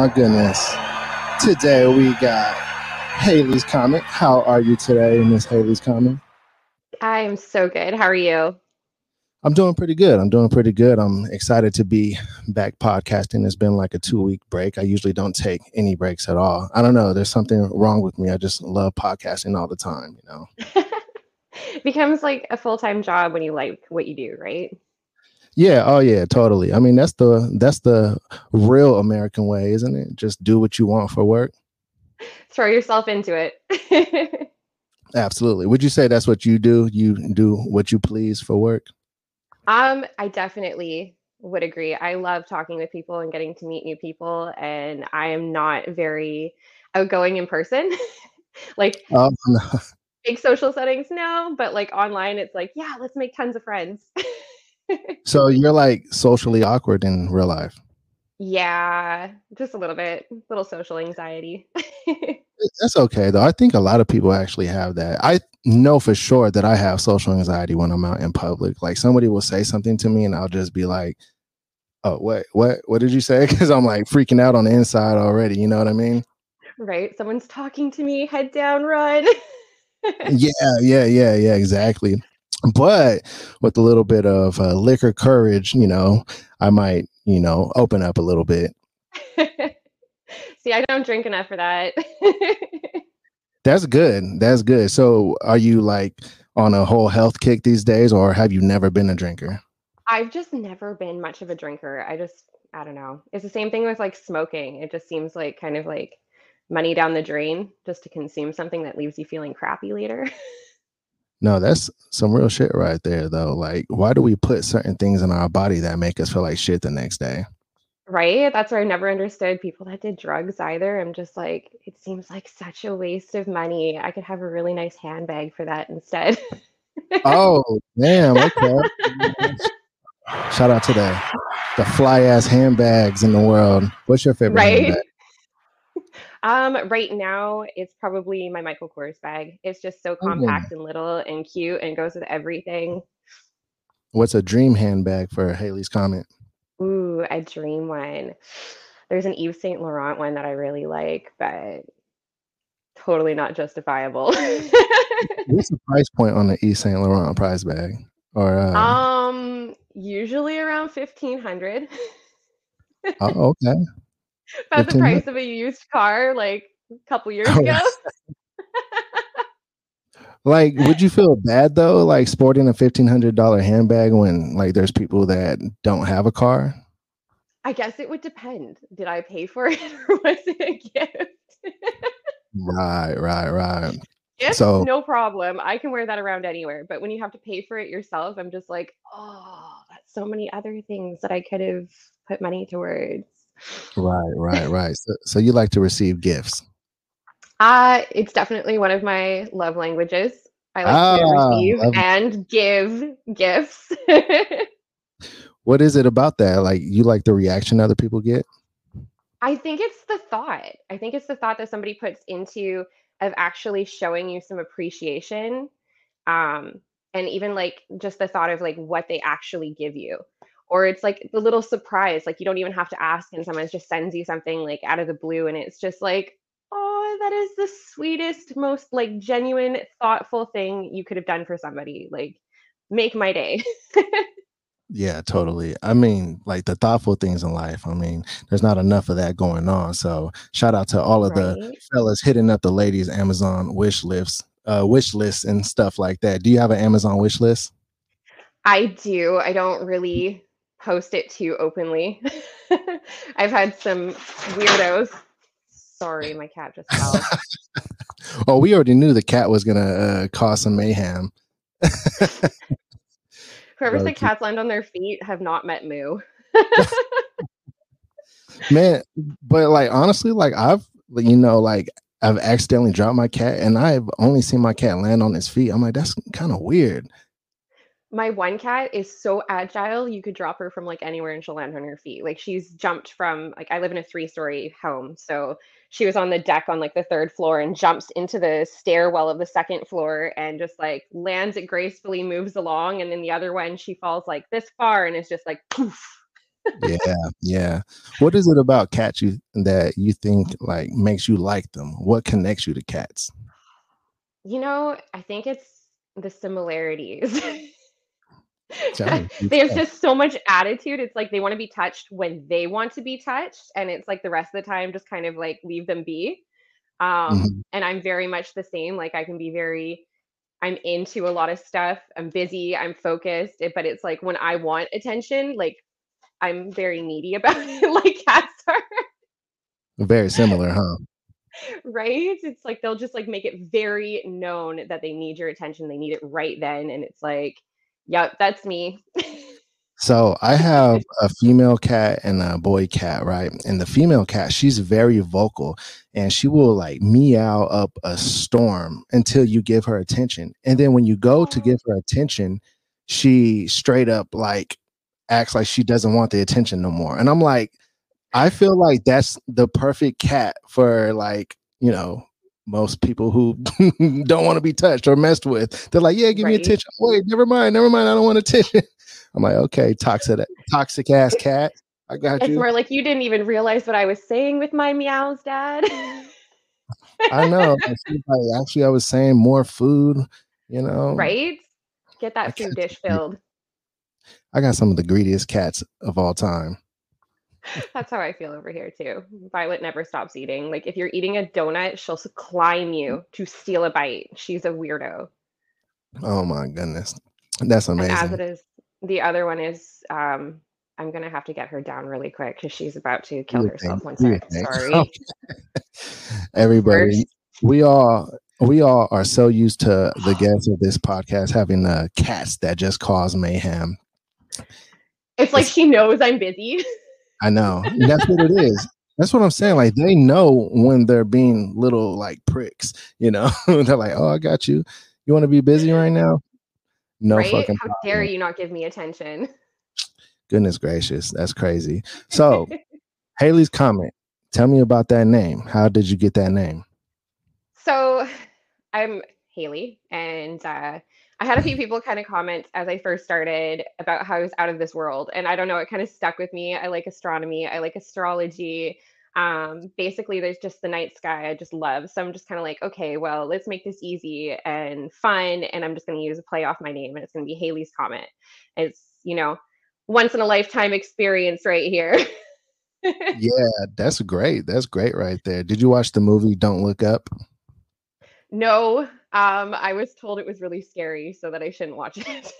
My goodness. Today we got Haley's comet. How are you today, Miss Haley's comet? I'm so good. How are you? I'm doing pretty good. I'm doing pretty good. I'm excited to be back podcasting. It's been like a two week break. I usually don't take any breaks at all. I don't know. There's something wrong with me. I just love podcasting all the time, you know. Becomes like a full time job when you like what you do, right? Yeah, oh yeah, totally. I mean, that's the that's the real American way, isn't it? Just do what you want for work. Throw yourself into it. Absolutely. Would you say that's what you do? You do what you please for work? Um, I definitely would agree. I love talking with people and getting to meet new people, and I am not very outgoing in person. like um, big social settings, no, but like online, it's like, yeah, let's make tons of friends. so you're like socially awkward in real life. Yeah, just a little bit, little social anxiety. That's okay though. I think a lot of people actually have that. I know for sure that I have social anxiety when I'm out in public. Like somebody will say something to me and I'll just be like, "Oh, what what what did you say?" cuz I'm like freaking out on the inside already, you know what I mean? Right. Someone's talking to me, head down, run. yeah, yeah, yeah, yeah, exactly but with a little bit of uh, liquor courage, you know, I might, you know, open up a little bit. See, I don't drink enough for that. That's good. That's good. So, are you like on a whole health kick these days, or have you never been a drinker? I've just never been much of a drinker. I just, I don't know. It's the same thing with like smoking. It just seems like kind of like money down the drain just to consume something that leaves you feeling crappy later. No, that's some real shit right there, though. Like, why do we put certain things in our body that make us feel like shit the next day? Right? That's where I never understood people that did drugs either. I'm just like, it seems like such a waste of money. I could have a really nice handbag for that instead. oh, damn. Okay. Shout out to the the fly ass handbags in the world. What's your favorite? Right. Handbag? Um, right now it's probably my Michael Kors bag. It's just so compact and little and cute and goes with everything. What's a dream handbag for Haley's comet? Ooh, a dream one. There's an Yves Saint Laurent one that I really like, but totally not justifiable. What's the price point on the Yves Saint Laurent prize bag? Or uh... um, usually around fifteen hundred. oh, okay. About the price of a used car like a couple years oh, ago. like, would you feel bad though, like sporting a fifteen hundred dollar handbag when like there's people that don't have a car? I guess it would depend. Did I pay for it or was it a gift? right, right, right. So no problem. I can wear that around anywhere. But when you have to pay for it yourself, I'm just like, oh, that's so many other things that I could have put money towards. Right, right, right. So, so you like to receive gifts? Uh, it's definitely one of my love languages. I like ah, to receive and give gifts. what is it about that? Like you like the reaction other people get? I think it's the thought. I think it's the thought that somebody puts into of actually showing you some appreciation. Um, and even like just the thought of like what they actually give you or it's like the little surprise like you don't even have to ask and someone just sends you something like out of the blue and it's just like oh that is the sweetest most like genuine thoughtful thing you could have done for somebody like make my day. Yeah totally. I mean like the thoughtful things in life i mean there's not enough of that going on so shout out to all of right. the fellas hitting up the ladies amazon wish lists uh wish lists and stuff like that. Do you have an amazon wish list? I do. I don't really post it too openly. I've had some weirdos. Sorry, my cat just fell. oh, we already knew the cat was gonna uh, cause some mayhem. Whoever said cats land on their feet have not met Moo. Man, but like honestly, like I've you know like I've accidentally dropped my cat and I've only seen my cat land on his feet. I'm like, that's kind of weird my one cat is so agile you could drop her from like anywhere and she'll land on her feet like she's jumped from like i live in a three story home so she was on the deck on like the third floor and jumps into the stairwell of the second floor and just like lands it gracefully moves along and then the other one she falls like this far and it's just like poof yeah, yeah. What is it about cats you that you think like makes you like them? What connects you to cats? You know, I think it's the similarities. Tell me. they have just so much attitude. It's like they want to be touched when they want to be touched, and it's like the rest of the time just kind of like leave them be. Um, Mhm. and I'm very much the same. Like I can be very, I'm into a lot of stuff. I'm busy. I'm focused. it- But it's like when I want attention, like I'm very needy about it. Like cats are, Very similar, huh? right? It's like they'll just like make it very known that they need your attention. They need it right then, and it's like, yep, that's me. So I have a female cat and a boy cat, right? And the female cat, she's very vocal and she will like meow up a storm until you give her attention. And then when you go to oh. give her attention, she straight up like acts like she doesn't want the attention no more. And I'm like, I feel like that's the perfect cat for like, you know, most people who don't want to be touched or messed with. They're like, yeah, give me Right. attention. Wait, never mind, never mind. I don't want attention. I'm like, okay, toxic, toxic ass cat. I got It's you. It's more like you didn't even realize what I was saying with my meows, Dad. I know. Like, actually, I was saying more food. You know, right? Get I that food dish filled. I got some of the greediest cats of all time. That's how I feel over here too. Violet never stops eating. Like if you're eating a donut, she'll climb you to steal a bite. She's a weirdo. Oh my goodness, that's And as amazing. it is, the other one is um I'm gonna have to get her down really quick because she's about to kill Do your herself. thing, One do your sec. Sorry. Everybody, First. we all we all are so used to the guests of this podcast having uh, cats that just cause mayhem. It's like she knows I'm busy. I know. That's what it is. That's what I'm saying. Like they know when they're being little like pricks, you know. they're like, "Oh, I got you. You want to be busy right now?" No right? fucking How dare you not give me attention? goodness gracious. That's crazy. So, Haley's comet. Tell me about that name. How did you get that name? So I'm Haley, and uh, I had a few people kind of comment as I first started about how I was out of this world. And I don't know, it kind of stuck with me. I like astronomy, I like astrology. Um, basically, there's just the night sky I just love. So I'm just kind of like, okay, well, let's make this easy and fun. And I'm just going to use a play off my name, and it's going to be Haley's Comet. It's, you know, once in a lifetime experience right here. yeah, that's great. That's great right there. Did you watch the movie Don't Look Up? no, um, I was told it was really scary, so that I shouldn't watch it.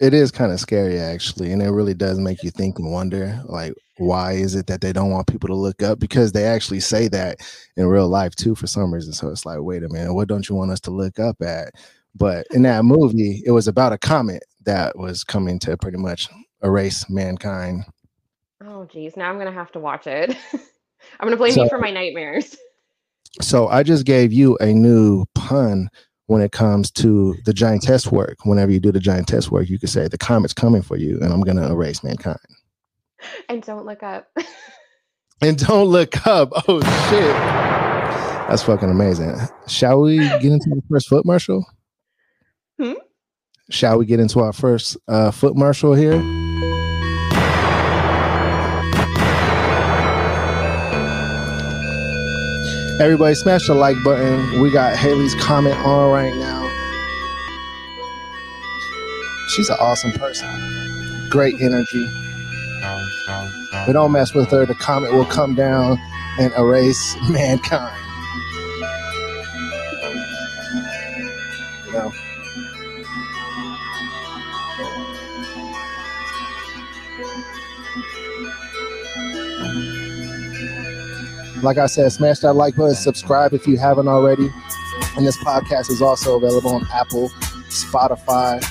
It is kind of scary actually, and it really does make you think and wonder like why is it that they don't want people to look up because they actually say that in real life too for some reason. So it's like, wait a minute, what don't you want us to look up at? But in that movie, it was about a comet that was coming to pretty much erase mankind. Oh geez, now I'm gonna have to watch it. I'm gonna blame So- you for my nightmares. So I just gave you a new pun when it comes to the giantess work. Whenever you do the giantess work, you could say the comet's coming for you, and I'm gonna erase mankind. And don't look up. And don't look up. Oh shit. That's fucking amazing. Shall we get into the first foot marshal? Hmm? Shall we get into our first uh, foot marshal here? Everybody, smash the like button. We got Haley's comet on right now. She's an awesome person. Great energy. We don't mess with her. The comet will come down and erase mankind. Like I said, smash that like button, subscribe if you haven't already. And this podcast is also available on Apple, Spotify.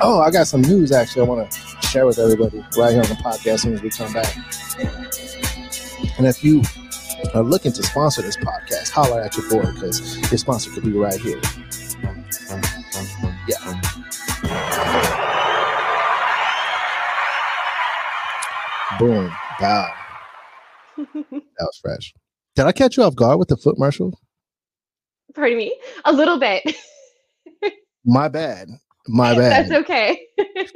Oh, I got some news actually I want to share with everybody right here on the podcast as soon as we come back. And if you are looking to sponsor this podcast, holler at your boy because your sponsor could be right here. Yeah. Boom. Wow. That was fresh. Did I catch you off guard with the foot marshal? Pardon me. A little bit. My bad. My bad. That's okay.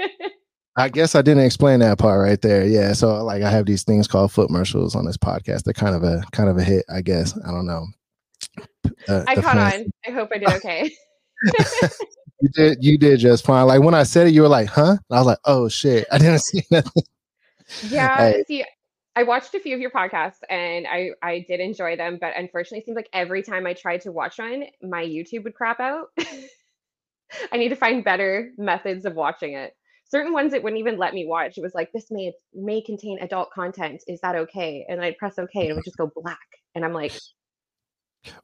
I guess I didn't explain that part right there. Yeah. So like I have these things called foot marshals on this podcast. They're kind of a kind of a hit, I guess. I don't know. Uh, I caught on. I hope I did okay. you did you did just fine. Like when I said it, you were like, huh? I was like, oh shit. I didn't see nothing. Yeah. Hey. See, I watched a few of your podcasts and I I did enjoy them, but unfortunately it seems like every time I tried to watch one, my YouTube would crap out. I need to find better methods of watching it certain ones it wouldn't even let me watch. It was like this may may contain adult content. Is that okay? And I'd press okay and it would just go black. And I'm like,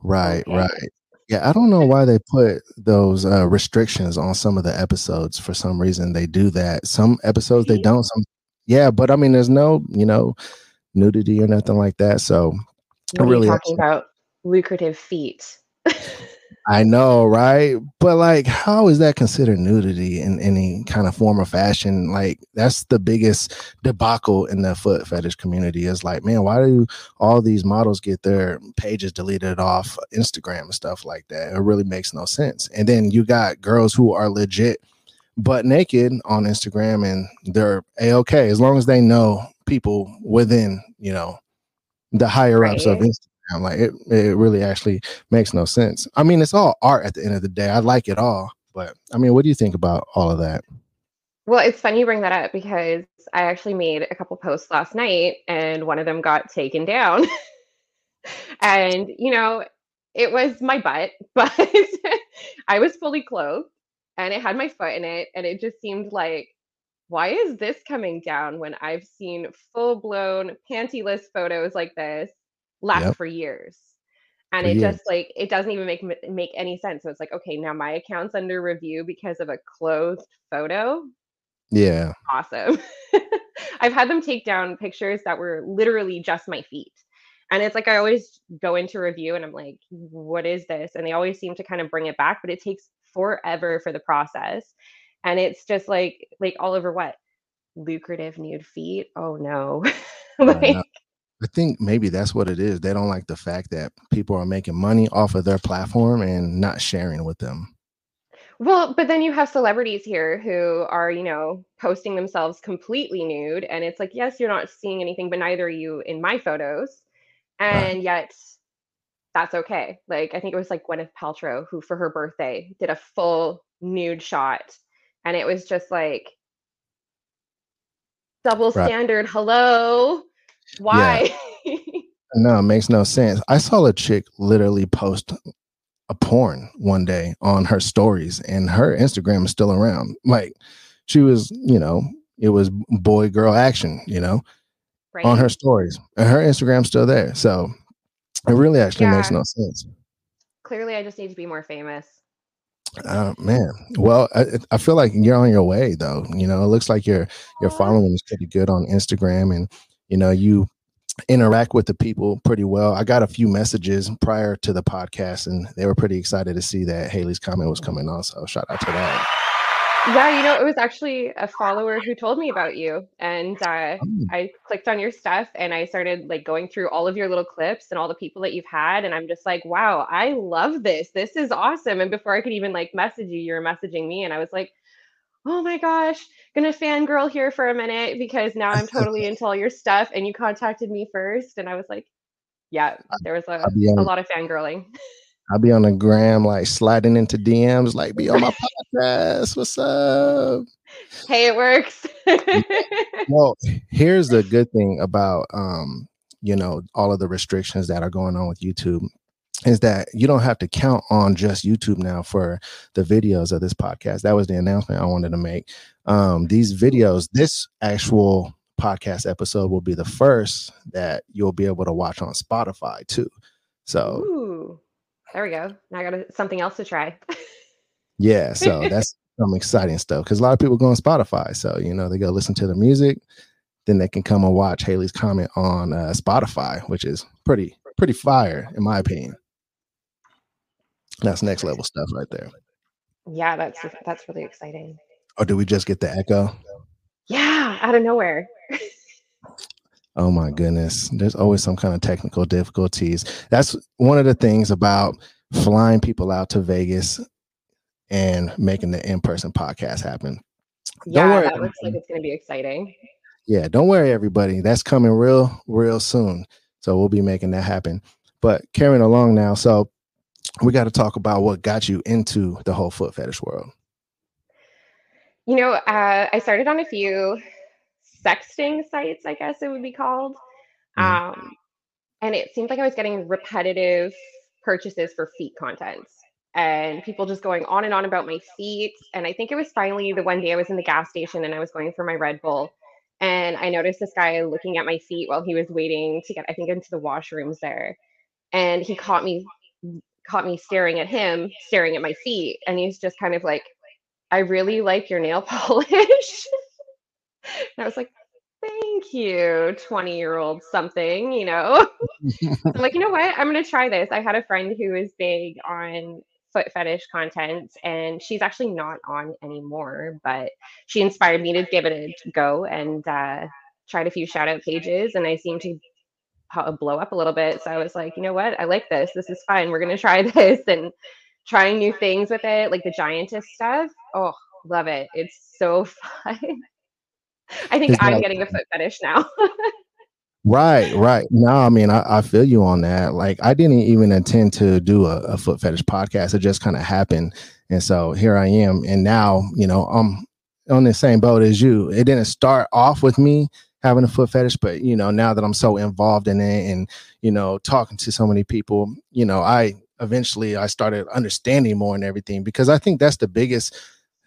right, okay. right. Yeah, I don't know why they put those uh, restrictions on some of the episodes. For some reason, they do that. Some episodes they don't. Some, yeah, but I mean, there's no, you know, nudity or nothing like that. So, what really talking about lucrative feet. I know, right? But like, how is that considered nudity in any kind of form or fashion? Like, that's the biggest debacle in the foot fetish community. Is like, man, why do all these models get their pages deleted off Instagram and stuff like that? It really makes no sense. And then you got girls who are legit butt naked on Instagram and they're a okay as long as they know people within, you know, the higher ups right. of Instagram like it, it really actually makes no sense. I mean, it's all art at the end of the day. I like it all, but I mean, what do you think about all of that? Well, it's funny you bring that up because I actually made a couple posts last night and one of them got taken down. and, you know, it was my butt, but I was fully clothed and it had my foot in it. And it just seemed like, why is this coming down when I've seen full blown pantyless photos like this last yep. for years and for it years. just like it doesn't even make make any sense so it's like okay now my account's under review because of a closed photo yeah awesome i've had them take down pictures that were literally just my feet and it's like i always go into review and i'm like what is this and they always seem to kind of bring it back but it takes forever for the process and it's just like like all over what lucrative nude feet oh, oh no like I think maybe that's what it is. They don't like the fact that people are making money off of their platform and not sharing with them. Well, but then you have celebrities here who are, you know, posting themselves completely nude. And it's like, yes, you're not seeing anything, but neither are you in my photos. And right. yet that's okay. Like, I think it was like Gwyneth Paltrow who, for her birthday, did a full nude shot. And it was just like, double right. standard. Hello. Why? Yeah. no, it makes no sense. I saw a chick literally post a porn one day on her stories, and her Instagram is still around. Like she was, you know, it was boy girl action, you know, right. on her stories, and her Instagram's still there. So it really actually yeah. makes no sense. Clearly, I just need to be more famous. Uh, man, well, I, I feel like you're on your way, though. You know, it looks like your your following is pretty good on Instagram, and you know you interact with the people pretty well. I got a few messages prior to the podcast, and they were pretty excited to see that Haley's comet was coming on. So shout out to that. Yeah, you know, it was actually a follower who told me about you, and uh, oh. I clicked on your stuff and I started like going through all of your little clips and all the people that you've had, and I'm just like, wow, I love this. This is awesome. And before I could even like message you, you were messaging me, and I was like, oh my gosh, gonna fangirl here for a minute because now I'm totally into all your stuff. And you contacted me first. And I was like, yeah, there was a, a lot of fangirling. I'll be on the gram, like sliding into DMs, like, be on my podcast. What's up? Hey, it works. well, here's the good thing about, um, you know, all of the restrictions that are going on with YouTube is that you don't have to count on just YouTube now for the videos of this podcast. That was the announcement I wanted to make. Um, these videos, this actual podcast episode will be the first that you'll be able to watch on Spotify too. So, Ooh, there we go. Now I got something else to try. yeah, so that's some exciting stuff because a lot of people go on Spotify. So you know they go listen to the music, then they can come and watch Haley's comet on uh, Spotify, which is pretty pretty fire in my opinion. That's next level stuff right there. Yeah, that's that's really exciting. Or do we just get the echo? Yeah, out of nowhere. oh my goodness. There's always some kind of technical difficulties. That's one of the things about flying people out to Vegas and making the in-person podcast happen. yeah, worry, that looks like it's going to be exciting. Yeah, don't worry, everybody. That's coming real, real soon. So we'll be making that happen. But carrying along now, so we got to talk about what got you into the whole foot fetish world. You know, uh, I started on a few sexting sites, I guess it would be called. Mm. Um, and it seemed like I was getting repetitive purchases for feet contents and people just going on and on about my feet. And I think it was finally the one day I was in the gas station and I was going for my Red Bull. And I noticed this guy looking at my feet while he was waiting to get, I think, into the washrooms there. And he caught me, caught me staring at him, staring at my feet. And he's just kind of like, I really like your nail polish. and I was like, thank you 20 year old something you know? I'm like you know what? I'm going to try this. I had a friend who was big on foot fetish content and she's actually not on anymore but she inspired me to give it a go and uh, tried a few shout out pages and i seemed to blow up a little bit. So i was like you know what? I like this. This is fun. We're going to try this and trying new things with it like the giantess stuff. Oh love it. It's so fun i think i'm getting a foot fetish now Right, right. No, I mean, I, I, feel you on that. Like, I didn't even intend to do a, a foot fetish podcast. It just kind of happened. And so here I am. And now, you know, I'm on the same boat as you. It didn't start off with me having a foot fetish, but, you know, now that I'm so involved in it and, you know, talking to so many people, you know, I eventually I started understanding more and everything because I think that's the biggest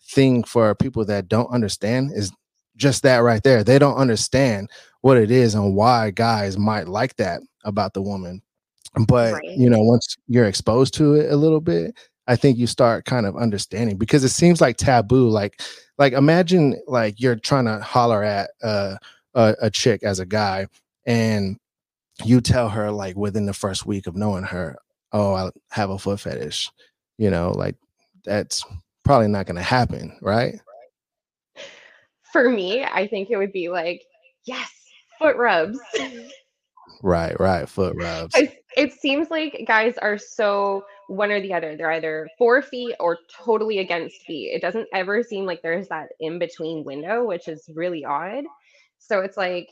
thing for people that don't understand is just that right there. They don't understand what it is and why guys might like that about the woman. But right. you know, once you're exposed to it a little bit, I think you start kind of understanding because it seems like taboo. Like, like imagine like you're trying to holler at uh, a, a chick as a guy, and you tell her like within the first week of knowing her, oh, I have a foot fetish. You know, like that's probably not going to happen, right? For me, I think it would be like, yes, foot rubs. Right, right. Foot rubs. It seems like guys are so one or the other. They're either for feet or totally against feet. It doesn't ever seem like there's that in between window, which is really odd. So it's like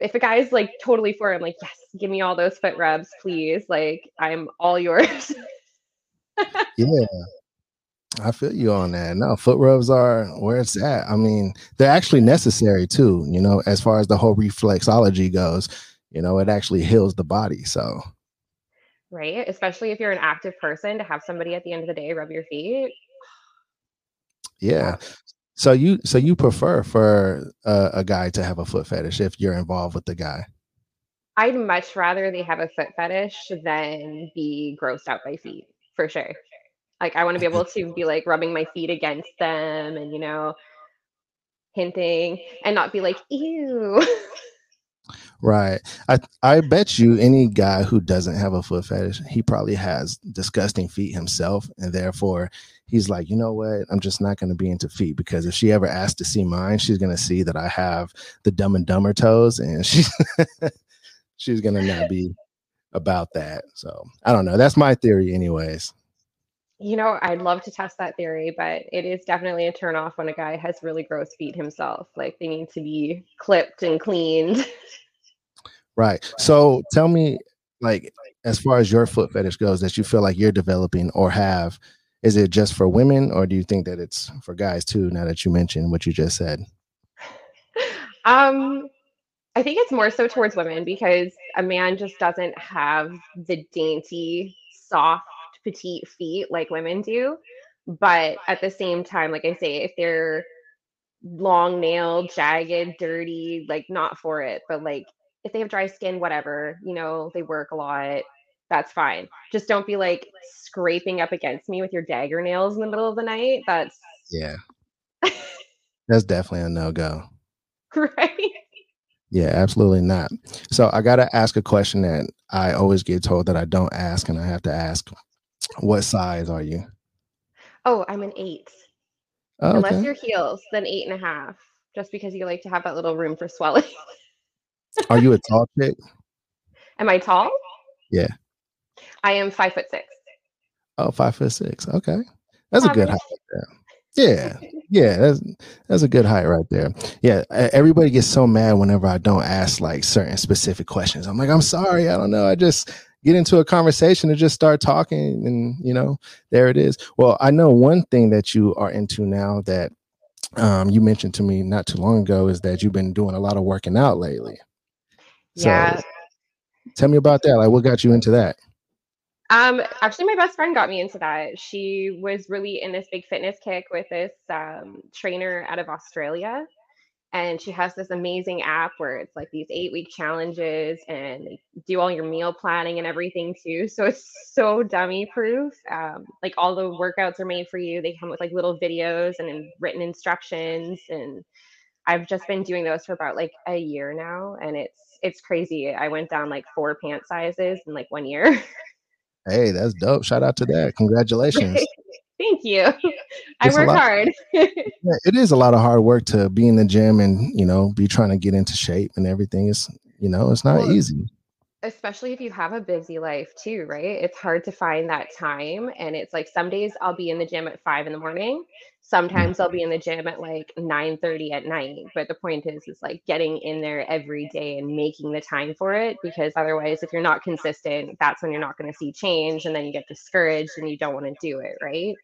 if a guy's like totally for it, I'm like, yes, give me all those foot rubs, please. Like I'm all yours. yeah. I feel you on that. No, foot rubs are where it's at. I mean, they're actually necessary too, you know, as far as the whole reflexology goes, you know, it actually heals the body. So, right. Especially if you're an active person to have somebody at the end of the day rub your feet. Yeah. So you so you prefer for a, a guy to have a foot fetish if you're involved with the guy? I'd much rather they have a foot fetish than be grossed out by feet, for sure. Like I want to be able to be like rubbing my feet against them and you know hinting and not be like ew. Right. I I bet you any guy who doesn't have a foot fetish, he probably has disgusting feet himself, and therefore he's like, you know what? I'm just not going to be into feet because if she ever asks to see mine, she's going to see that I have the Dumb and Dumber toes, and she's she's going to not be about that. So I don't know. That's my theory, anyways. You know, I'd love to test that theory, but it is definitely a turn off when a guy has really gross feet himself. Like they need to be clipped and cleaned. Right. So tell me, like, as far as your foot fetish goes, that you feel like you're developing or have, is it just for women or do you think that it's for guys too, now that you mentioned what you just said? Um, I think it's more so towards women because a man just doesn't have the dainty, soft petite feet like women do. But at the same time, like I say, if they're long nailed, jagged, dirty, like not for it, but like if they have dry skin, whatever, you know, they work a lot, that's fine. Just don't be like scraping up against me with your dagger nails in the middle of the night. That's yeah. that's definitely a no go. Right. Yeah, absolutely not. So I got to ask a question that I always get told that I don't ask, and I have to ask. What size are you? Oh, I'm an eight. Oh, Unless you're heels, then eight and a half, just because you like to have that little room for swelling. are you a tall chick? Am I tall? Yeah. I am five foot six. Oh, five foot six. Okay. That's a good height. Yeah. Yeah, that's that's a good height right there. Yeah, everybody gets so mad whenever I don't ask like certain specific questions. I'm like, I'm sorry, I don't know. I just get into a conversation and just start talking, and you know, there it is. Well, I know one thing that you are into now that um, you mentioned to me not too long ago is that you've been doing a lot of working out lately. So yeah. Tell me about that. Like, what got you into that? Um, actually, my best friend got me into that. She was really in this big fitness kick with this um, trainer out of Australia. And she has this amazing app where it's like these eight week challenges and do all your meal planning and everything too. So it's so dummy proof. Um, like all the workouts are made for you. They come with like little videos and written instructions. And I've just been doing those for about like a year now. And it's, it's crazy. I went down like four pant sizes in like one year. Hey, that's dope. Shout out to that. Congratulations. Thank you. I work lot, hard. it is a lot of hard work to be in the gym and, you know, be trying to get into shape and everything. Is, you know, it's not well, easy especially if you have a busy life too, right? It's hard to find that time. And it's like some days I'll be in the gym at five in the morning. Mm-hmm. Sometimes I'll be in the gym at like 9 30 at night. But the point is, is like getting in there every day and making the time for it. Because otherwise, if you're not consistent, that's when you're not going to see change. And then you get discouraged and you don't want to do it, right?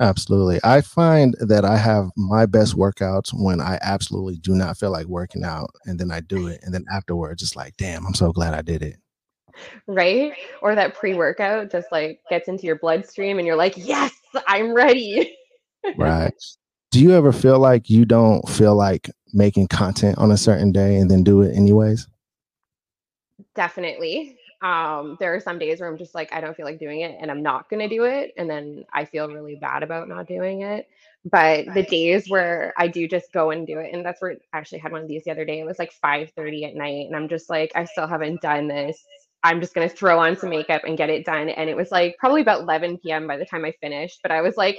Absolutely. I find that I have my best workouts when I absolutely do not feel like working out and then I do it. And then afterwards, it's like, damn, I'm so glad I did it. Right. Or that pre workout just like gets into your bloodstream and you're like, yes, I'm ready. right. Do you ever feel like you don't feel like making content on a certain day and then do it anyways? Definitely um there are some days where i'm just like i don't feel like doing it and i'm not going to do it and then i feel really bad about not doing it. But the days where i do just go and do it and that's where i actually had one of these the other day it was like 5 30 at night and i'm just like i still haven't done this. I'm just going to throw on some makeup and get it done and it was like probably about 11 p.m by the time i finished but i was like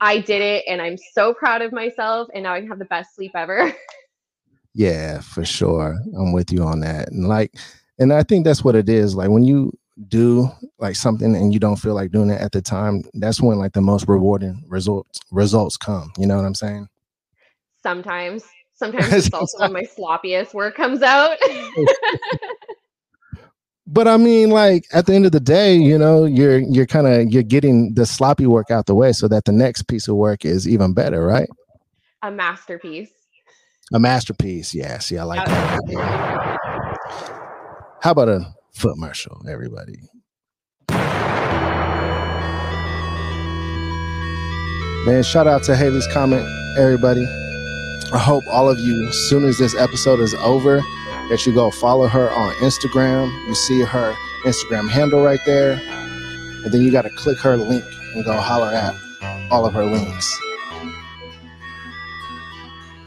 i did it and i'm so proud of myself and now i can have the best sleep ever. Yeah for sure. I'm with you on that and like and I think that's what it is. Like when you do like something and you don't feel like doing it at the time, that's when like the most rewarding results results come. You know what I'm saying? Sometimes. Sometimes it's also when my sloppiest work comes out. but I mean, like at the end of the day, you know, you're you're kind of you're getting the sloppy work out the way so that the next piece of work is even better, right? A masterpiece. A masterpiece, yes. Yeah, I like that. How about a foot marshal, everybody? Man, shout out to Haley's comet, everybody. I hope all of you, as soon as this episode is over, that you go follow her on Instagram. You see her Instagram handle right there. And then you got to click her link and go holler at all of her links.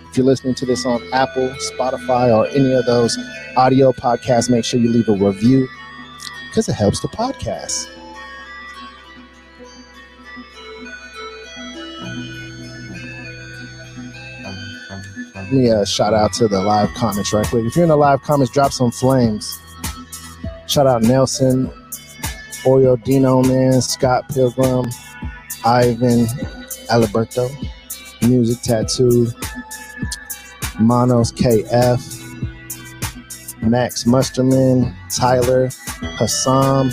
If you're listening to this on Apple, Spotify, or any of those audio podcasts, make sure you leave a review because it helps the podcast. Let me uh, shout out to the live comments right quick. If you're in the live comments, drop some flames. Shout out Nelson, Oyo Dino Man, Scott Pilgrim, Ivan Alberto, Music Tattoo, Monos KF, Max Musterman, Tyler, Hassan,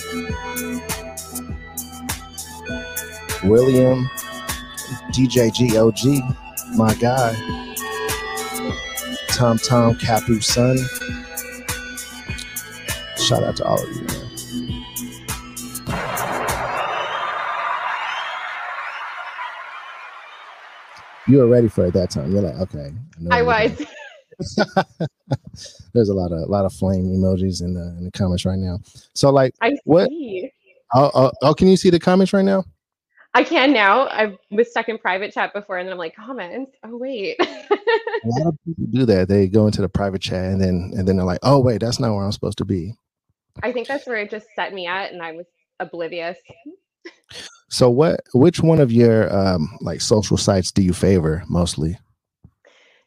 William, DJ GOG, my guy, Tom Tom Capu Son. Shout out to all of you, you were ready for it that time. You're like, okay. I, I was. There's a lot of a lot of flame emojis in the in the comments right now. So like, I what? See. Oh, oh, oh, can you see the comments right now? I can now. I was stuck in private chat before, and then I'm like, comments. Oh wait. a lot of people do that. They go into the private chat, and then and then they're like, oh wait, that's not where I'm supposed to be. I think that's where it just set me at, and I was oblivious. So what which one of your um like social sites do you favor mostly?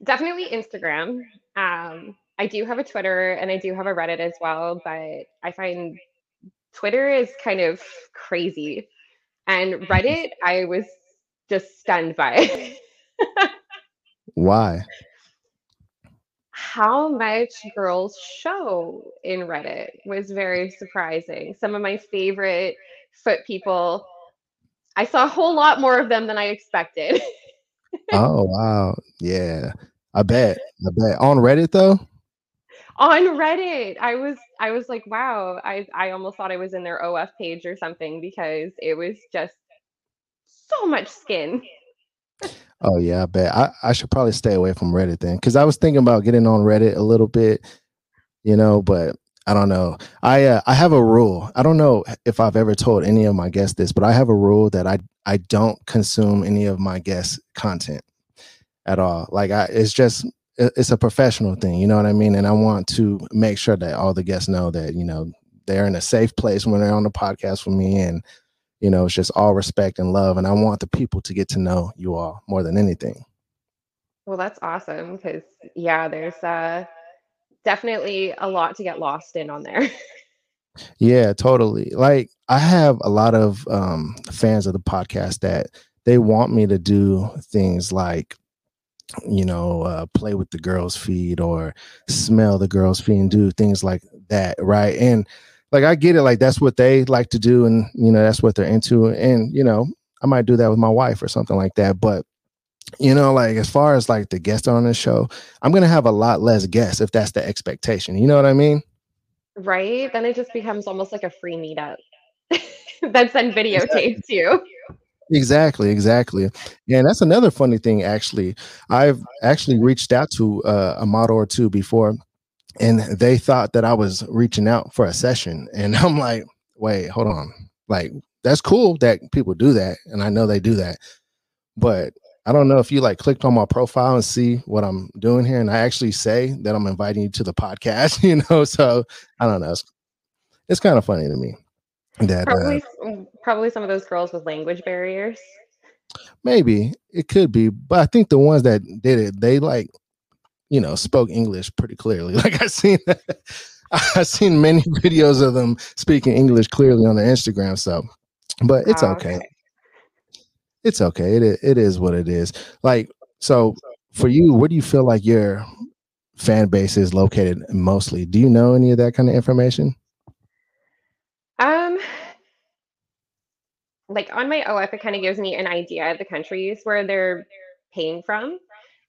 Definitely Instagram. Um I do have a Twitter and I do have a Reddit as well, but I find Twitter is kind of crazy. And Reddit I was just stunned by. Why? How much girls show in Reddit was very surprising. Some of my favorite foot people, I saw a whole lot more of them than I expected. oh wow. Yeah. I bet. I bet. On Reddit though? On Reddit. I was I was like, wow, I I almost thought I was in their OF page or something because it was just so much skin. Oh yeah, I bet. I, I should probably stay away from Reddit then. Cause I was thinking about getting on Reddit a little bit, you know, but I don't know. I uh, I have a rule. I don't know if I've ever told any of my guests this, but I have a rule that I I don't consume any of my guests' content at all. Like I it's just it's a professional thing, you know what I mean? And I want to make sure that all the guests know that, you know, they're in a safe place when they're on the podcast with me and you know, it's just all respect and love and I want the people to get to know you all more than anything. Well, that's awesome because yeah, there's uh definitely a lot to get lost in on there. yeah, totally. Like I have a lot of um fans of the podcast that they want me to do things like you know, uh, play with the girls' feet or smell the girls' feet and do things like that, right? And like I get it, like that's what they like to do, and you know, that's what they're into. And you know, I might do that with my wife or something like that. But you know, like as far as like the guests on the show, I'm gonna have a lot less guests if that's the expectation. You know what I mean? Right. Then it just becomes almost like a free meetup. that's then videotaped too. Exactly, exactly. And that's another funny thing, actually. I've actually reached out to uh, a model or two before, and they thought that I was reaching out for a session. And I'm like, wait, hold on. Like, that's cool that people do that. And I know they do that. But I don't know if you like clicked on my profile and see what I'm doing here. And I actually say that I'm inviting you to the podcast, you know? So I don't know. It's, it's kind of funny to me. That probably, uh, probably some of those girls with language barriers. Maybe it could be, but I think the ones that did it, they like, you know, spoke English pretty clearly. Like I seen, I've seen many videos of them speaking English clearly on their Instagram. So, but it's oh, okay. okay. It's okay. It it is what it is. Like so, for you, where do you feel like your fan base is located mostly? Do you know any of that kind of information? Um, like on my OF, it kind of gives me an idea of the countries where they're paying from.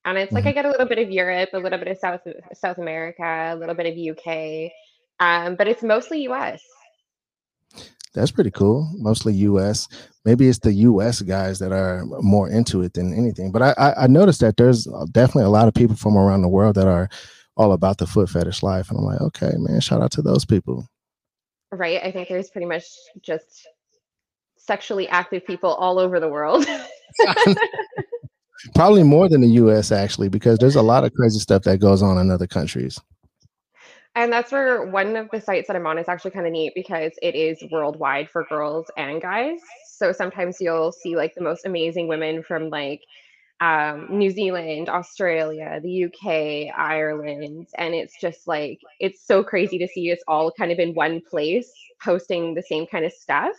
And it's like I mm-hmm. get a little bit of Europe, a little bit of South South America, a little bit of UK, um, but it's mostly US. That's pretty cool. Mostly US. Maybe it's the US guys that are more into it than anything. But I, I, I noticed that there's definitely a lot of people from around the world that are all about the foot fetish life. And I'm like, okay, man, shout out to those people right? I think there's pretty much just sexually active people all over the world. Probably more than the US actually, because there's a lot of crazy stuff that goes on in other countries. And that's where one of the sites that I'm on is actually kind of neat because it is worldwide for girls and guys. So sometimes you'll see like the most amazing women from like um, New Zealand, Australia, the UK, Ireland. And it's just like, it's so crazy to see us all kind of in one place posting the same kind of stuff.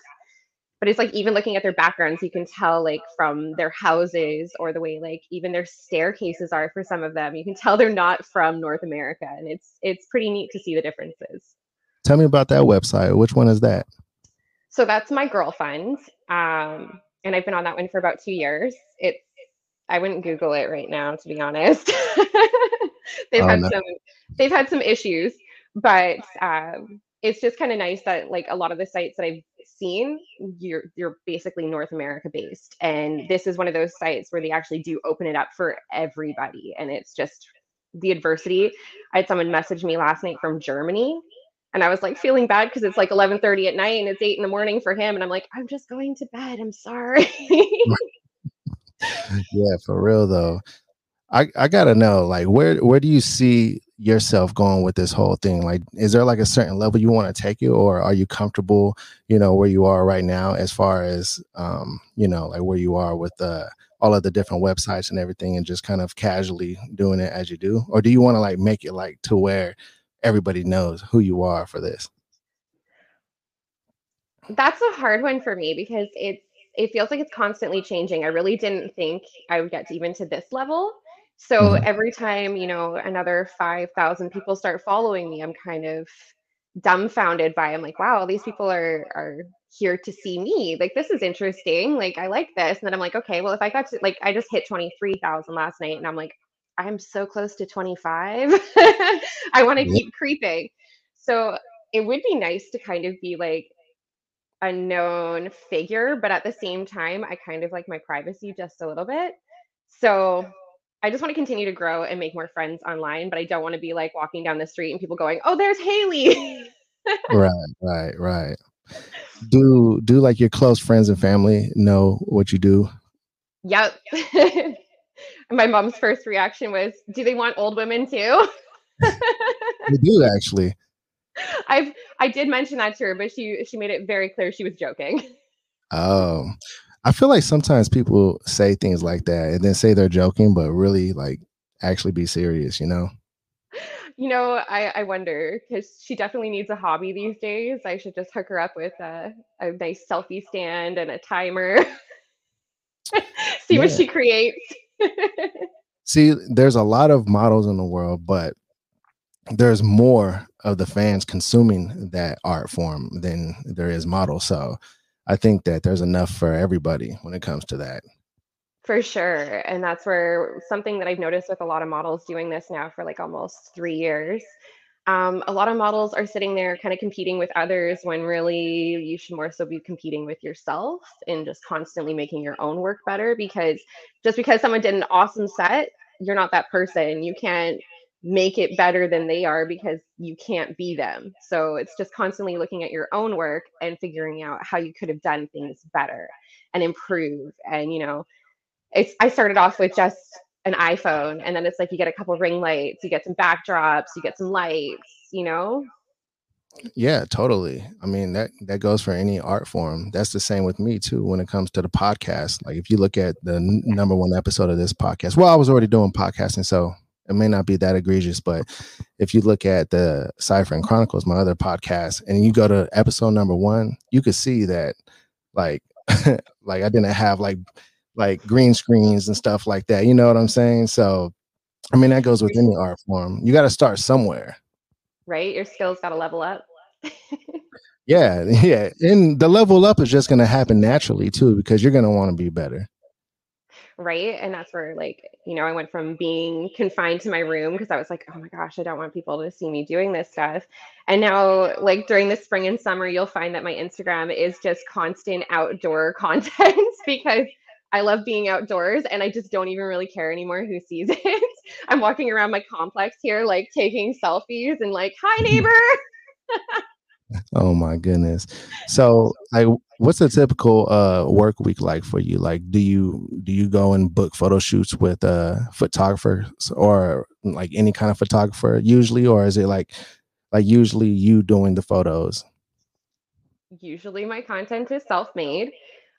But it's like, even looking at their backgrounds, you can tell, like, from their houses or the way, like, even their staircases are for some of them, you can tell they're not from North America. And it's, it's pretty neat to see the differences. Tell me about that website. Which one is that? So that's MyGirlFund. Um, and I've been on that one for about two years. It's I wouldn't Google it right now, to be honest. they've oh, had no. some they've had some issues, but um, it's just kind of nice that like a lot of the sites that I've seen, you're you're basically North America based, and this is one of those sites where they actually do open it up for everybody, and it's just the adversity. I had someone message me last night from Germany and I was like feeling bad because it's like 11:30 at night and it's 8 in the morning for him and I'm like I'm just going to bed. I'm sorry. yeah, for real though. I, I gotta know, like, where where do you see yourself going with this whole thing? Like, is there like a certain level you want to take it, or are you comfortable, you know, where you are right now, as far as um, you know, like where you are with uh all of the different websites and everything, and just kind of casually doing it as you do, or do you want to like make it like to where everybody knows who you are for this? That's a hard one for me because it's it feels like it's constantly changing. I really didn't think I would get to even to this level. So mm-hmm. every time, you know, another 5,000 people start following me, I'm kind of dumbfounded by I'm like, wow, these people are are here to see me. Like this is interesting. Like I like this. And then I'm like, okay, well if I got to like I just hit 23,000 last night and I'm like I'm so close to 25. I want to yeah. keep creeping. So it would be nice to kind of be like a known figure, but at the same time, I kind of like my privacy just a little bit. So I just want to continue to grow and make more friends online, but I don't want to be like walking down the street and people going, "Oh, there's Haley." right, right, right. Do do like your close friends and family know what you do? Yep. my mom's first reaction was, "Do they want old women too?" they do actually. I've I did mention that to her, but she she made it very clear she was joking. Oh, I feel like sometimes people say things like that and then say they're joking, but really like actually be serious, you know? You know, I, I wonder because she definitely needs a hobby these days. I should just hook her up with a, a nice selfie stand and a timer. See yeah. what she creates. See, there's a lot of models in the world, but there's more of the fans consuming that art form than there is models. So I think that there's enough for everybody when it comes to that. For sure. And that's where something that I've noticed with a lot of models doing this now for like almost three years. Um, a lot of models are sitting there kind of competing with others when really you should more so be competing with yourself and just constantly making your own work better because just because someone did an awesome set, you're not that person. You can't make it better than they are because you can't be them. So it's just constantly looking at your own work and figuring out how you could have done things better and improve. And, you know, it's, I started off with just an iPhone and then it's like you get a couple ring lights, you get some backdrops, you get some lights, you know? Yeah, totally. I mean that that goes for any art form. That's the same with me too when it comes to the podcast. Like if you look at the n- number one episode of this podcast, well, I was already doing podcasting, so it may not be that egregious, but if you look at the Cipher and Chronicles, my other podcast, and you go to episode number one, you could see that like like I didn't have like like green screens and stuff like that. You know what I'm saying? So I mean that goes with any art form. You got to start somewhere. Right? Your skills got to level up. yeah, yeah. And the level up is just going to happen naturally too because you're going to want to be better right and that's where like you know i went from being confined to my room because i was like oh my gosh i don't want people to see me doing this stuff. And now like during the spring and summer you'll find that my instagram is just constant outdoor content because i love being outdoors and i just don't even really care anymore who sees it. I'm walking around my complex here like taking selfies and like hi neighbor oh my goodness. So like what's a typical uh work week like for you? Like do you do you go and book photo shoots with uh photographers or like any kind of photographer usually or is it like like usually you doing the photos? Usually my content is self-made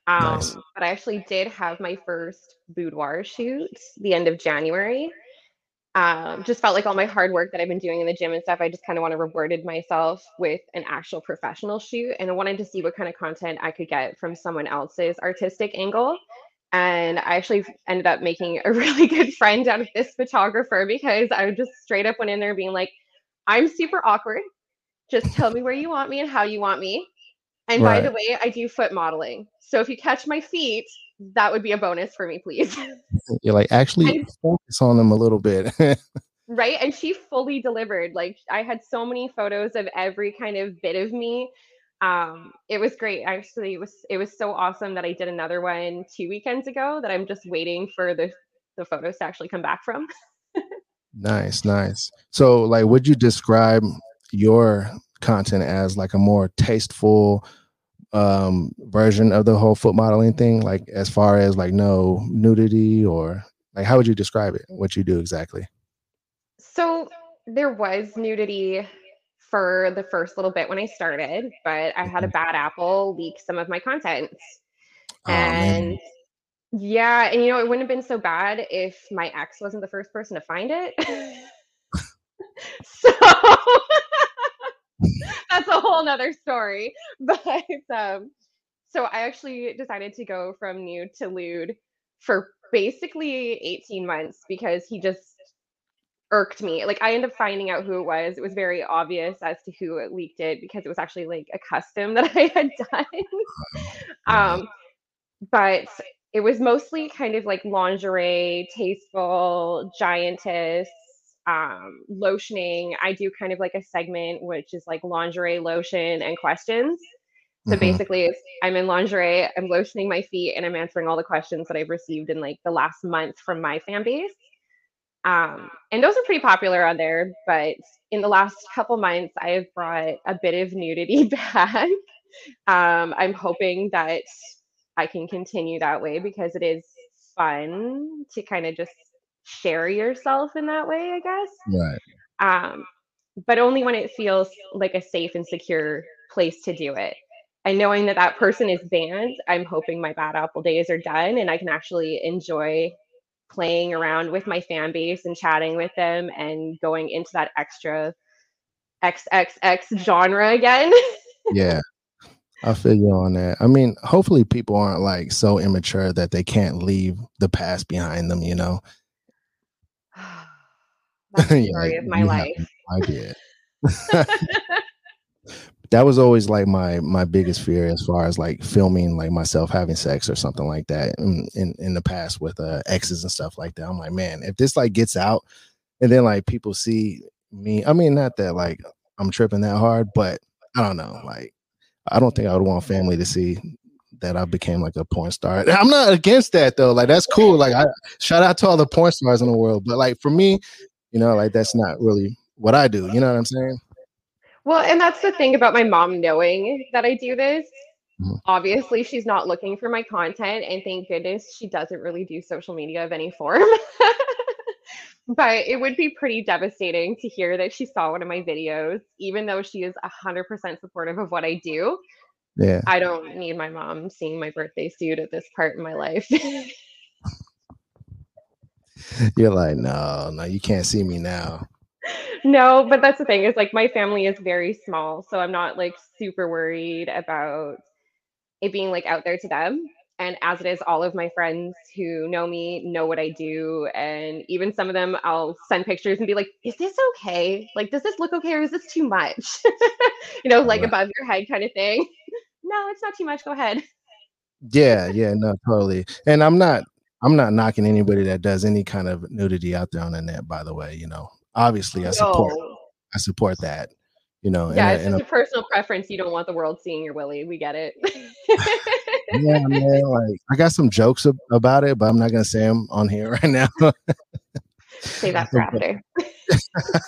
um nice. but i actually did have my first boudoir shoot the end of january um, just felt like all my hard work that I've been doing in the gym and stuff, I just kind of want to rewarded myself with an actual professional shoot. And I wanted to see what kind of content I could get from someone else's artistic angle. And I actually ended up making a really good friend out of this photographer because I just straight up went in there being like, I'm super awkward. Just tell me where you want me and how you want me. And right. by the way, I do foot modeling. So if you catch my feet, that would be a bonus for me, please. You're like, actually and, focus on them a little bit. right. And she fully delivered. Like I had so many photos of every kind of bit of me. Um, it was great. Actually, it was it was so awesome that I did another one two weekends ago that I'm just waiting for the the photos to actually come back from. nice, nice. So like would you describe your content as like a more tasteful um version of the whole foot modeling thing? Like as far as like no nudity or like how would you describe it? What you do exactly? So there was nudity for the first little bit when i started but i had a mm-hmm. bad apple leak some of my contents. Oh, and man. yeah and you know it wouldn't have been so bad if my ex wasn't the first person to find it. So that's a whole nother story. But um, so I actually decided to go from nude to lewd for basically 18 months because he just irked me. Like I ended up finding out who it was. It was very obvious as to who it leaked it because it was actually like a custom that I had done. um, but it was mostly kind of like lingerie, tasteful, giantess, um, lotioning. I do kind of like a segment which is like lingerie, lotion, and questions. So mm-hmm. basically, I'm in lingerie, I'm lotioning my feet, and I'm answering all the questions that I've received in like the last month from my fan base. Um, and those are pretty popular on there. But in the last couple months, I have brought a bit of nudity back. um, I'm hoping that I can continue that way because it is fun to kind of just share yourself in that way, I guess. Right. Um, but only when it feels like a safe and secure place to do it. And knowing that that person is banned, I'm hoping my bad apple days are done and I can actually enjoy playing around with my fan base and chatting with them and going into that extra XXX genre again. yeah. I feel you on that. I mean, hopefully people aren't like so immature that they can't leave the past behind them, you know. That's the story yeah, of my life. I did. that was always like my my biggest fear as far as like filming like myself having sex or something like that in in, in the past with uh exes and stuff like that. I'm like, man, if this like gets out and then like people see me, I mean, not that like I'm tripping that hard, but I don't know, like I don't think I would want family to see that I became like a porn star. I'm not against that though. Like that's cool. Like I shout out to all the porn stars in the world, but like for me, you know, like that's not really what I do. You know what I'm saying? Well, and that's the thing about my mom knowing that I do this. Mm-hmm. Obviously, she's not looking for my content, and thank goodness she doesn't really do social media of any form. but it would be pretty devastating to hear that she saw one of my videos, even though she is 100% supportive of what I do. Yeah. I don't need my mom seeing my birthday suit at this part in my life. You're like, no, no, you can't see me now no, but that's the thing is like my family is very small, so I'm not like super worried about it being like out there to them. And as it is, all of my friends who know me know what I do. And even some of them, I'll send pictures and be like, is this okay? Like, does this look okay or is this too much? you know, like right. above your head kind of thing. no, it's not too much. Go ahead. Yeah, yeah, no, totally. And I'm not I'm not knocking anybody that does any kind of nudity out there on the net, by the way. You know, obviously I support no. I support that. You know, yeah, it's just a, a, personal preference. You don't want the world seeing your willy. We get it. yeah, man. Like I got some jokes about it, but I'm not gonna say them on here right now. say that for after.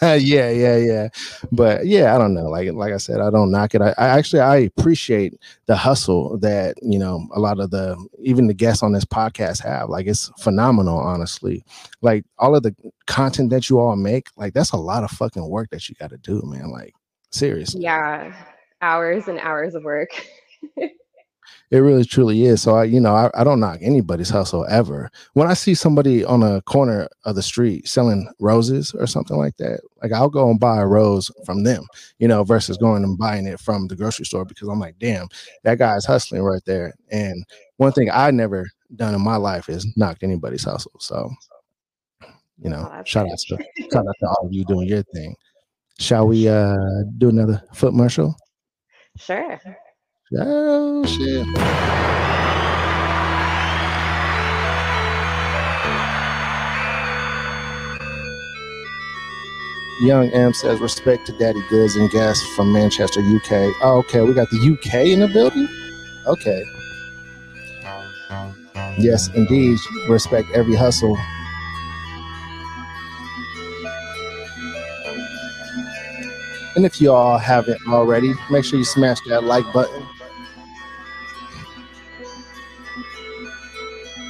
yeah, yeah, yeah. But yeah, I don't know. Like like I said, I don't knock it. I, I, actually I appreciate the hustle that you know a lot of the even the guests on this podcast have. Like it's phenomenal, honestly. Like all of the content that you all make, like that's a lot of fucking work that you got to do, man. Like seriously. Yeah, hours and hours of work. It really truly is. So I, you know, I, I don't knock anybody's hustle ever. When I see somebody on a corner of the street selling roses or something like that, like I'll go and buy a rose from them, you know, versus going and buying it from the grocery store because I'm like, damn, that guy's hustling right there. And one thing I never done in my life is knocked anybody's hustle. So, you oh, know, oh, shout out to shout out to all of you doing your thing. Shall we uh do another foot commercial? Sure. Oh shit. Young M says, respect to Daddy Goods and guests from Manchester, UK. Oh, okay, we got the UK in the building? Okay. Yes, indeed. Respect every hustle And if you all haven't already, make sure you smash that like button.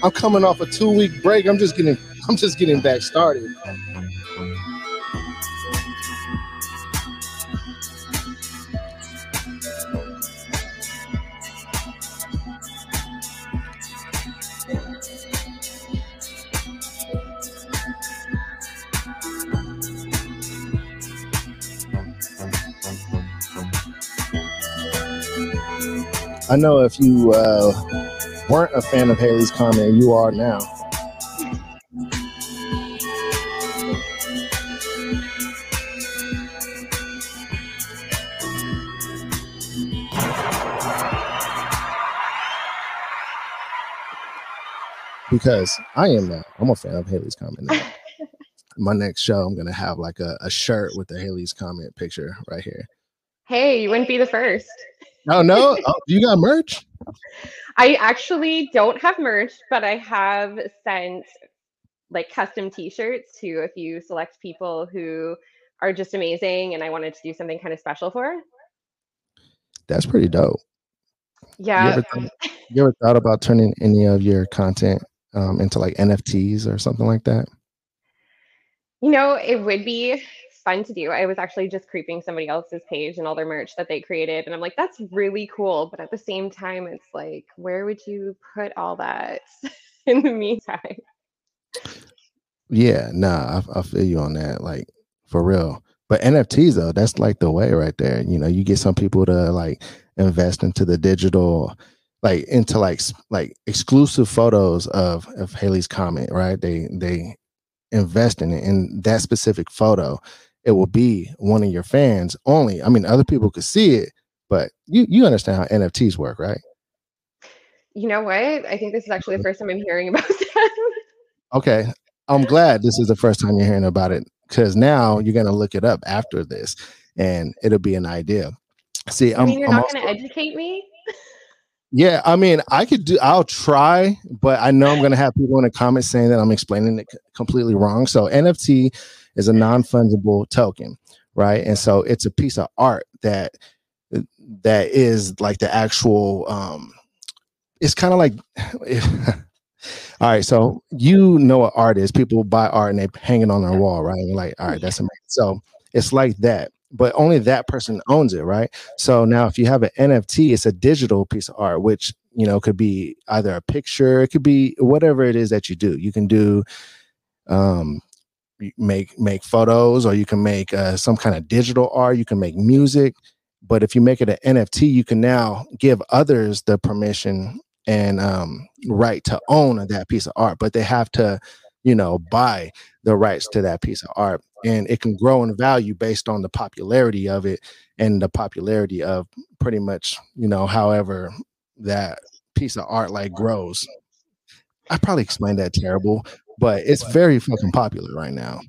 I'm coming off a two week break. I'm just getting I'm just getting back started. I know if you uh, weren't a fan of Haley's comet, you are now. Because I am now. I'm a fan of Haley's comet. My next show, I'm gonna have like a, a shirt with the Haley's comet picture right here. Hey, you wouldn't be the first. Oh no, oh, you got merch? I actually don't have merch, but I have sent like custom t-shirts to a few select people who are just amazing and I wanted to do something kind of special for. That's pretty dope. Yeah. You ever, thought, you ever thought about turning any of your content um, into like NFTs or something like that? You know, it would be fun to do. I was actually just creeping somebody else's page and all their merch that they created. And I'm like, that's really cool. But at the same time, it's like, where would you put all that in the meantime? Yeah, nah, I, I feel you on that. Like for real. But NFTs though, that's like the way right there. You know, you get some people to like invest into the digital, like into like like exclusive photos of of Haley's Comet, right? They they invest in it in that specific photo. It will be one of your fans only. I mean, other people could see it, but you you understand how NFTs work, right? You know what? I think this is actually the mm-hmm. first time I'm hearing about that. okay, I'm glad this is the first time you're hearing about it because now you're gonna look it up after this, and it'll be an idea. See, I mean, I'm, you're I'm not going to educate me. Yeah, I mean, I could do. I'll try, but I know I'm going to have people in the comments saying that I'm explaining it completely wrong. So NFT is a non-fungible token, right? And so it's a piece of art that that is like the actual. um It's kind of like. all right, so you know what art is. People buy art and they hang it on their wall, right? And you're like, all right, that's amazing. So it's like that but only that person owns it, right? So now if you have an NFT, it's a digital piece of art, which you know could be either a picture, it could be whatever it is that you do. You can do um make make photos or you can make uh, some kind of digital art, you can make music, but if you make it an NFT, you can now give others the permission and um, right to own that piece of art, but they have to, you know, buy the rights to that piece of art. And it can grow in value based on the popularity of it and the popularity of pretty much you know however that piece of art like grows. I probably explained that terrible but it's very fucking popular right now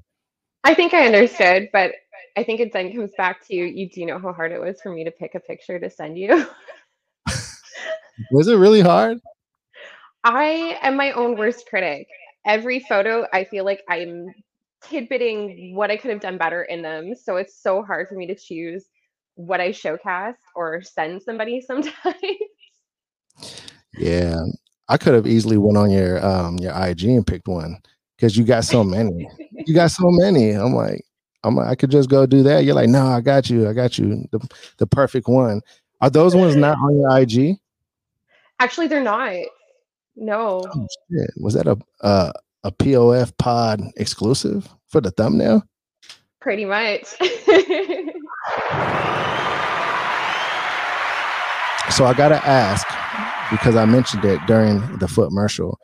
i think i understood but i think it then comes back to you You do you know how hard it was for me to pick a picture to send you was it really hard i am my own worst critic every photo i feel like i'm tidbitting what I could have done better in them. So it's so hard for me to choose what I showcast or send somebody sometimes. Yeah. I could have easily went on your um your IG and picked one because you got so many. you got so many. I'm like, I'm like, I could just go do that. You're like, no, I got you. I got you. The the perfect one. Are those ones not on your IG? Actually, they're not. No. Oh, Was that a uh a POF pod exclusive for the thumbnail? Pretty much. so I gotta ask because I mentioned it during the foot commercial.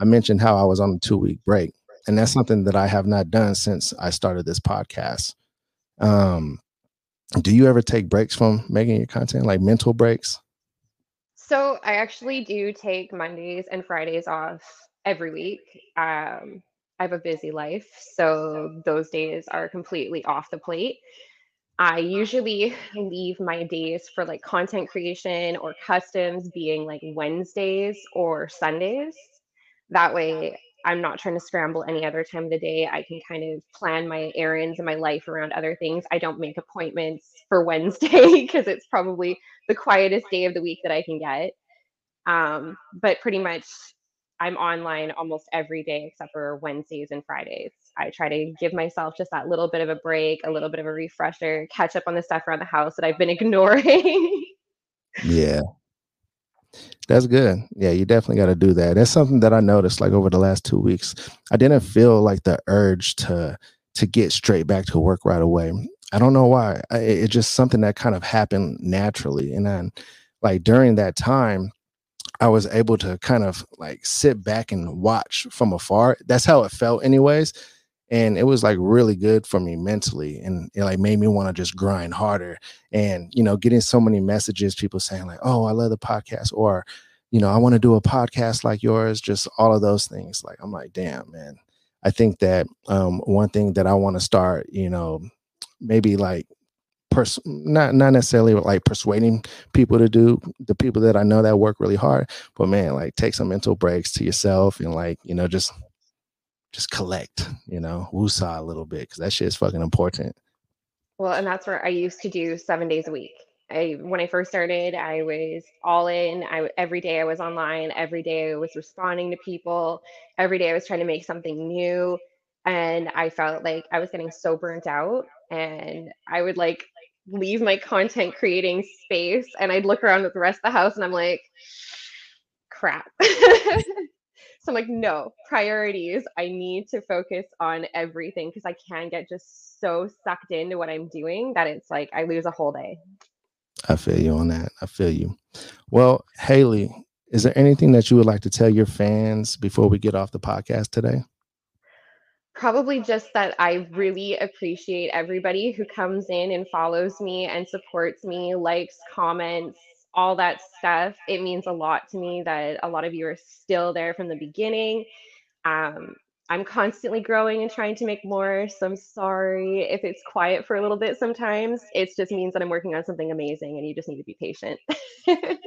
I mentioned how I was on a two week break, and that's something that I have not done since I started this podcast. Um, do you ever take breaks from making your content, like mental breaks? So I actually do take Mondays and Fridays off every week. Um, I have a busy life, so those days are completely off the plate. I usually leave my days for like content creation or customs being like Wednesdays or Sundays. That way, I'm not trying to scramble any other time of the day. I can kind of plan my errands and my life around other things. I don't make appointments for Wednesday because it's probably the quietest day of the week that I can get. Um, but pretty much I'm online almost every day except for Wednesdays and Fridays. I try to give myself just that little bit of a break, a little bit of a refresher, catch up on the stuff around the house that I've been ignoring. yeah. That's good. Yeah, you definitely got to do that. That's something that I noticed like over the last 2 weeks. I didn't feel like the urge to to get straight back to work right away. I don't know why. I, it's just something that kind of happened naturally and then like during that time I was able to kind of like sit back and watch from afar. That's how it felt, anyways. And it was like really good for me mentally. And it like made me want to just grind harder. And, you know, getting so many messages, people saying, like, oh, I love the podcast, or, you know, I want to do a podcast like yours, just all of those things. Like, I'm like, damn, man. I think that um, one thing that I want to start, you know, maybe like pers- not not necessarily like persuading people to do the people that I know that work really hard, but man, like take some mental breaks to yourself and like, you know, just just collect, you know, woosah a little bit because that shit is fucking important. Well, and that's where I used to do seven days a week. I when I first started, I was all in. I every day I was online. Every day I was responding to people. Every day I was trying to make something new, and I felt like I was getting so burnt out. And I would like leave my content creating space, and I'd look around at the rest of the house, and I'm like, crap. So I'm like, no, priorities. I need to focus on everything because I can get just so sucked into what I'm doing that it's like I lose a whole day. I feel you on that. I feel you. Well, Haley, is there anything that you would like to tell your fans before we get off the podcast today? Probably just that I really appreciate everybody who comes in and follows me and supports me, likes, comments, all that stuff. It means a lot to me that a lot of you are still there from the beginning. Um, I'm constantly growing and trying to make more. So I'm sorry if it's quiet for a little bit sometimes. It just means that I'm working on something amazing and you just need to be patient.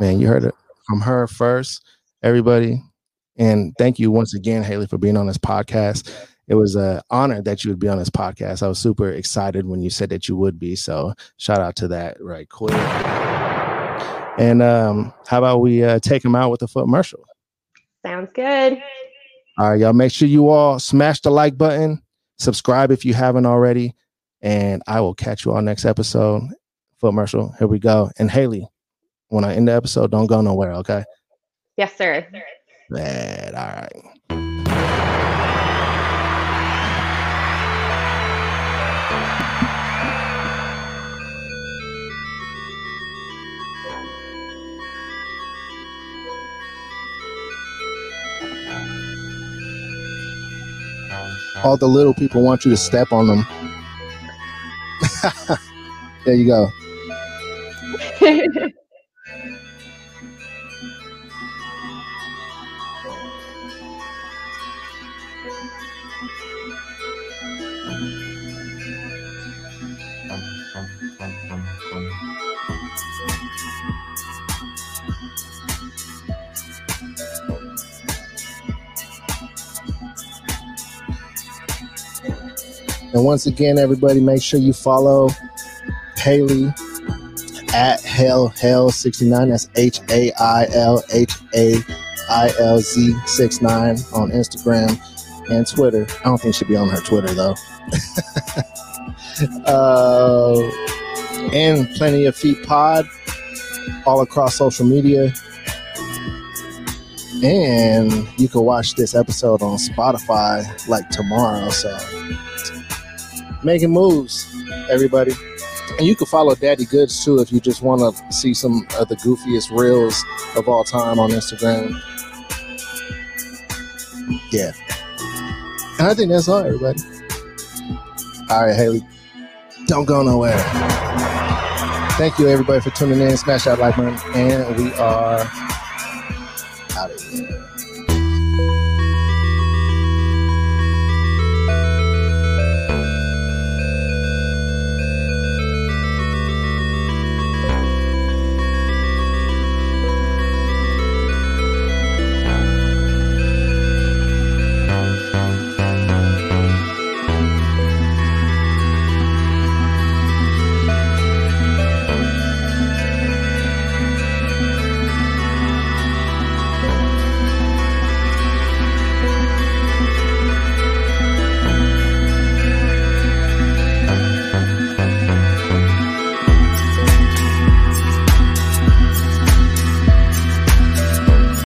Man, you heard it from her first, everybody. And thank you once again, Haley, for being on this podcast it was an honor that you would be on this podcast. I was super excited when you said that you would be. So shout out to that right quick. And um, how about we uh, take them out with a foot commercial? Sounds good. All right, y'all. Make sure you all smash the like button, subscribe if you haven't already, and I will catch you all next episode. Foot commercial. Here we go. And Haley, when I end the episode, don't go nowhere. Okay. Yes, sir. Bad. All right. All the little people want you to step on them. there you go. And once again, everybody, make sure you follow Haley at Hail Hailz 69. That's H A I L H A I L Z 69 on Instagram and Twitter. I don't think she'll be on her Twitter though. uh, and Plenty of Feet Pod all across social media. And you can watch this episode on Spotify like tomorrow. So making moves, everybody. And you can follow Daddy Goods too if you just want to see some of the goofiest reels of all time on Instagram. Yeah. And I think that's all, everybody. All right, Haley. Don't go nowhere. Thank you, everybody, for tuning in. Smash that like button. And we are out of here.